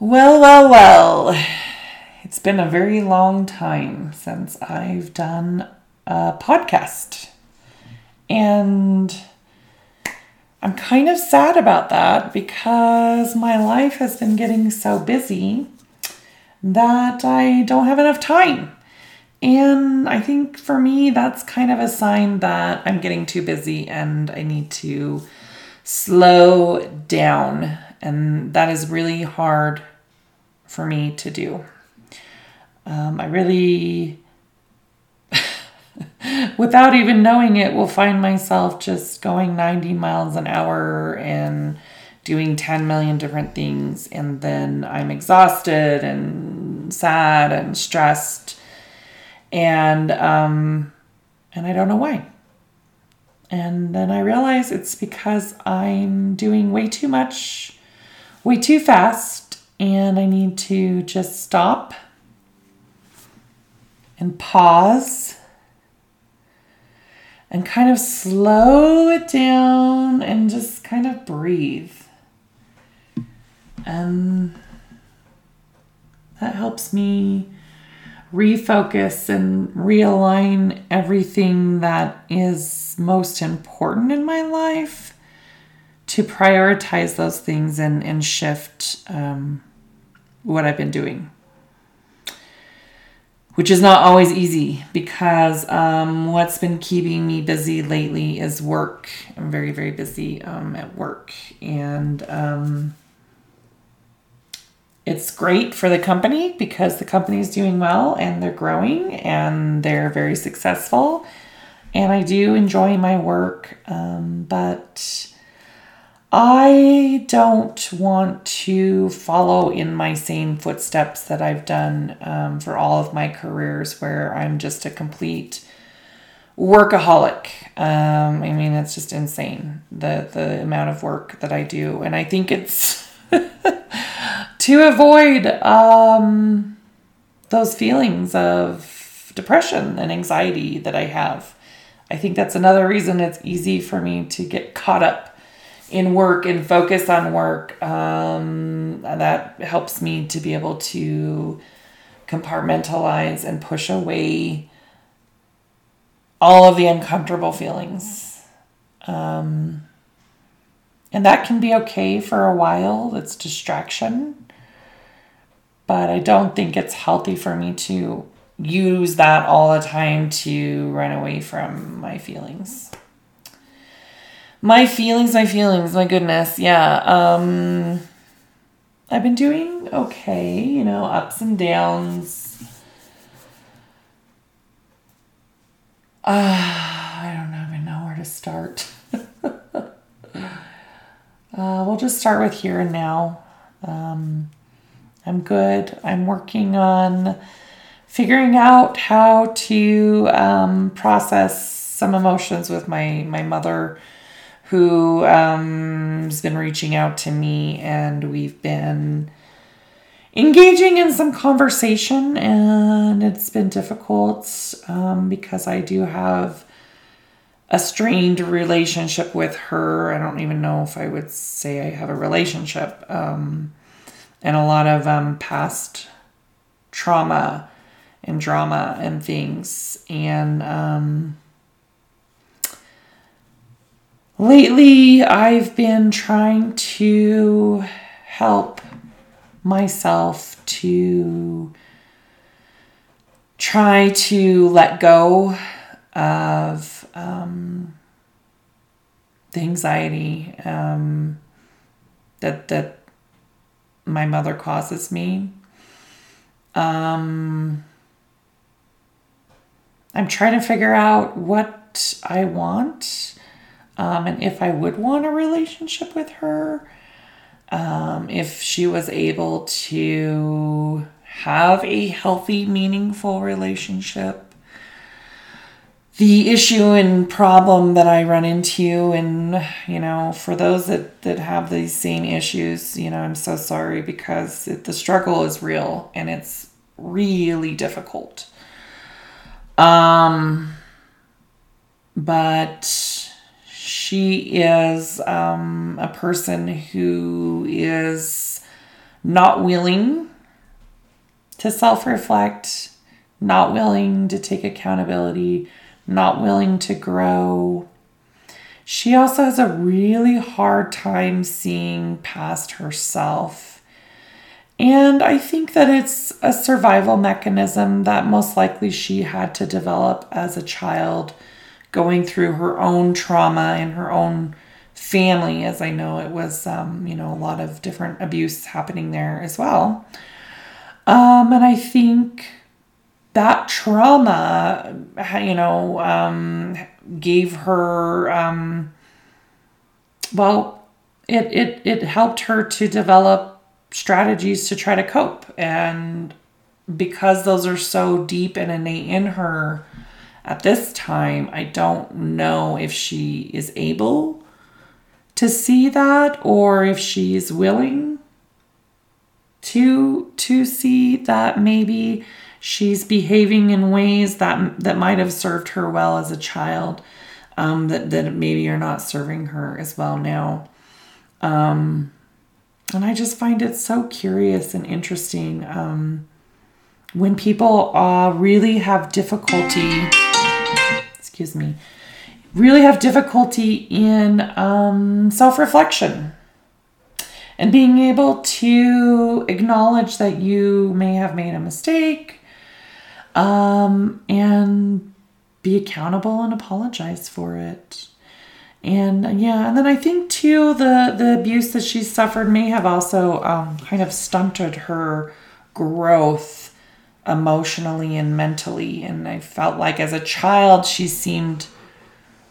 Well, well, well. It's been a very long time since I've done a podcast. And I'm kind of sad about that because my life has been getting so busy that I don't have enough time. And I think for me, that's kind of a sign that I'm getting too busy and I need to slow down. And that is really hard for me to do. Um, I really, without even knowing it, will find myself just going 90 miles an hour and doing 10 million different things. And then I'm exhausted and sad and stressed. And, um, and I don't know why. And then I realize it's because I'm doing way too much, way too fast, and I need to just stop and pause and kind of slow it down and just kind of breathe. And that helps me refocus and realign everything that is most important in my life to prioritize those things and, and shift um, what I've been doing. Which is not always easy because um, what's been keeping me busy lately is work. I'm very, very busy um, at work. And um, it's great for the company because the company is doing well and they're growing and they're very successful. And I do enjoy my work, um, but I don't want to follow in my same footsteps that I've done um, for all of my careers, where I'm just a complete workaholic. Um, I mean, it's just insane the the amount of work that I do, and I think it's to avoid um, those feelings of depression and anxiety that I have. I think that's another reason it's easy for me to get caught up in work and focus on work. Um, that helps me to be able to compartmentalize and push away all of the uncomfortable feelings. Um, and that can be okay for a while, it's distraction. But I don't think it's healthy for me to use that all the time to run away from my feelings my feelings, my feelings, my goodness. Yeah. Um I've been doing okay, you know, ups and downs. Uh, I don't even know where to start. uh, we'll just start with here and now. Um, I'm good. I'm working on figuring out how to um, process some emotions with my my mother who um, has been reaching out to me, and we've been engaging in some conversation, and it's been difficult um, because I do have a strained relationship with her. I don't even know if I would say I have a relationship, um, and a lot of um, past trauma and drama and things, and um, Lately, I've been trying to help myself to try to let go of um, the anxiety um, that that my mother causes me. Um, I'm trying to figure out what I want um, and if I would want a relationship with her, um, if she was able to have a healthy, meaningful relationship. The issue and problem that I run into, and you know, for those that, that have these same issues, you know, I'm so sorry because it, the struggle is real and it's really difficult. Um, but she is um, a person who is not willing to self reflect, not willing to take accountability, not willing to grow. She also has a really hard time seeing past herself. And I think that it's a survival mechanism that most likely she had to develop as a child, going through her own trauma and her own family, as I know it was, um, you know, a lot of different abuse happening there as well. Um, and I think that trauma, you know, um, gave her, um, well, it, it, it helped her to develop strategies to try to cope. And because those are so deep and innate in her at this time, I don't know if she is able to see that or if she's willing to to see that maybe she's behaving in ways that that might have served her well as a child um, that that maybe are not serving her as well now. Um, and I just find it so curious and interesting um, when people uh, really have difficulty excuse me really have difficulty in um, self reflection and being able to acknowledge that you may have made a mistake um, and be accountable and apologize for it. And yeah, and then I think too the the abuse that she suffered may have also um, kind of stunted her growth emotionally and mentally. And I felt like as a child she seemed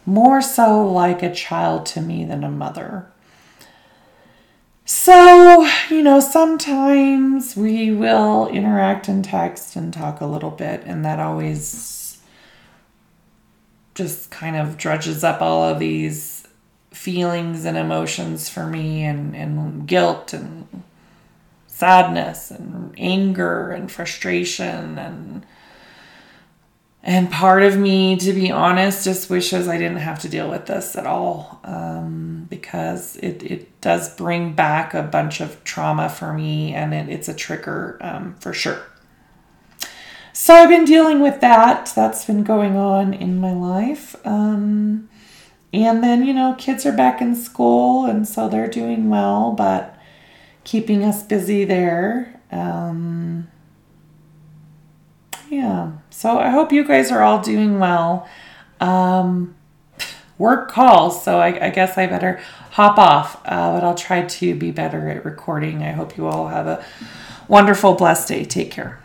more so like a child to me than a mother. So, you know, sometimes we will interact and text and talk a little bit, and that always just kind of drudges up all of these feelings and emotions for me, and, and guilt and sadness and anger and frustration and and part of me, to be honest, just wishes I didn't have to deal with this at all um, because it, it does bring back a bunch of trauma for me and it, it's a trigger um, for sure. So I've been dealing with that. That's been going on in my life. Um, and then, you know, kids are back in school and so they're doing well, but keeping us busy there. Um, yeah. So I hope you guys are all doing well. Um, work calls, so I, I, guess I better hop off, uh, but I'll try to be better at recording. I hope you all have a wonderful, blessed day. Take care.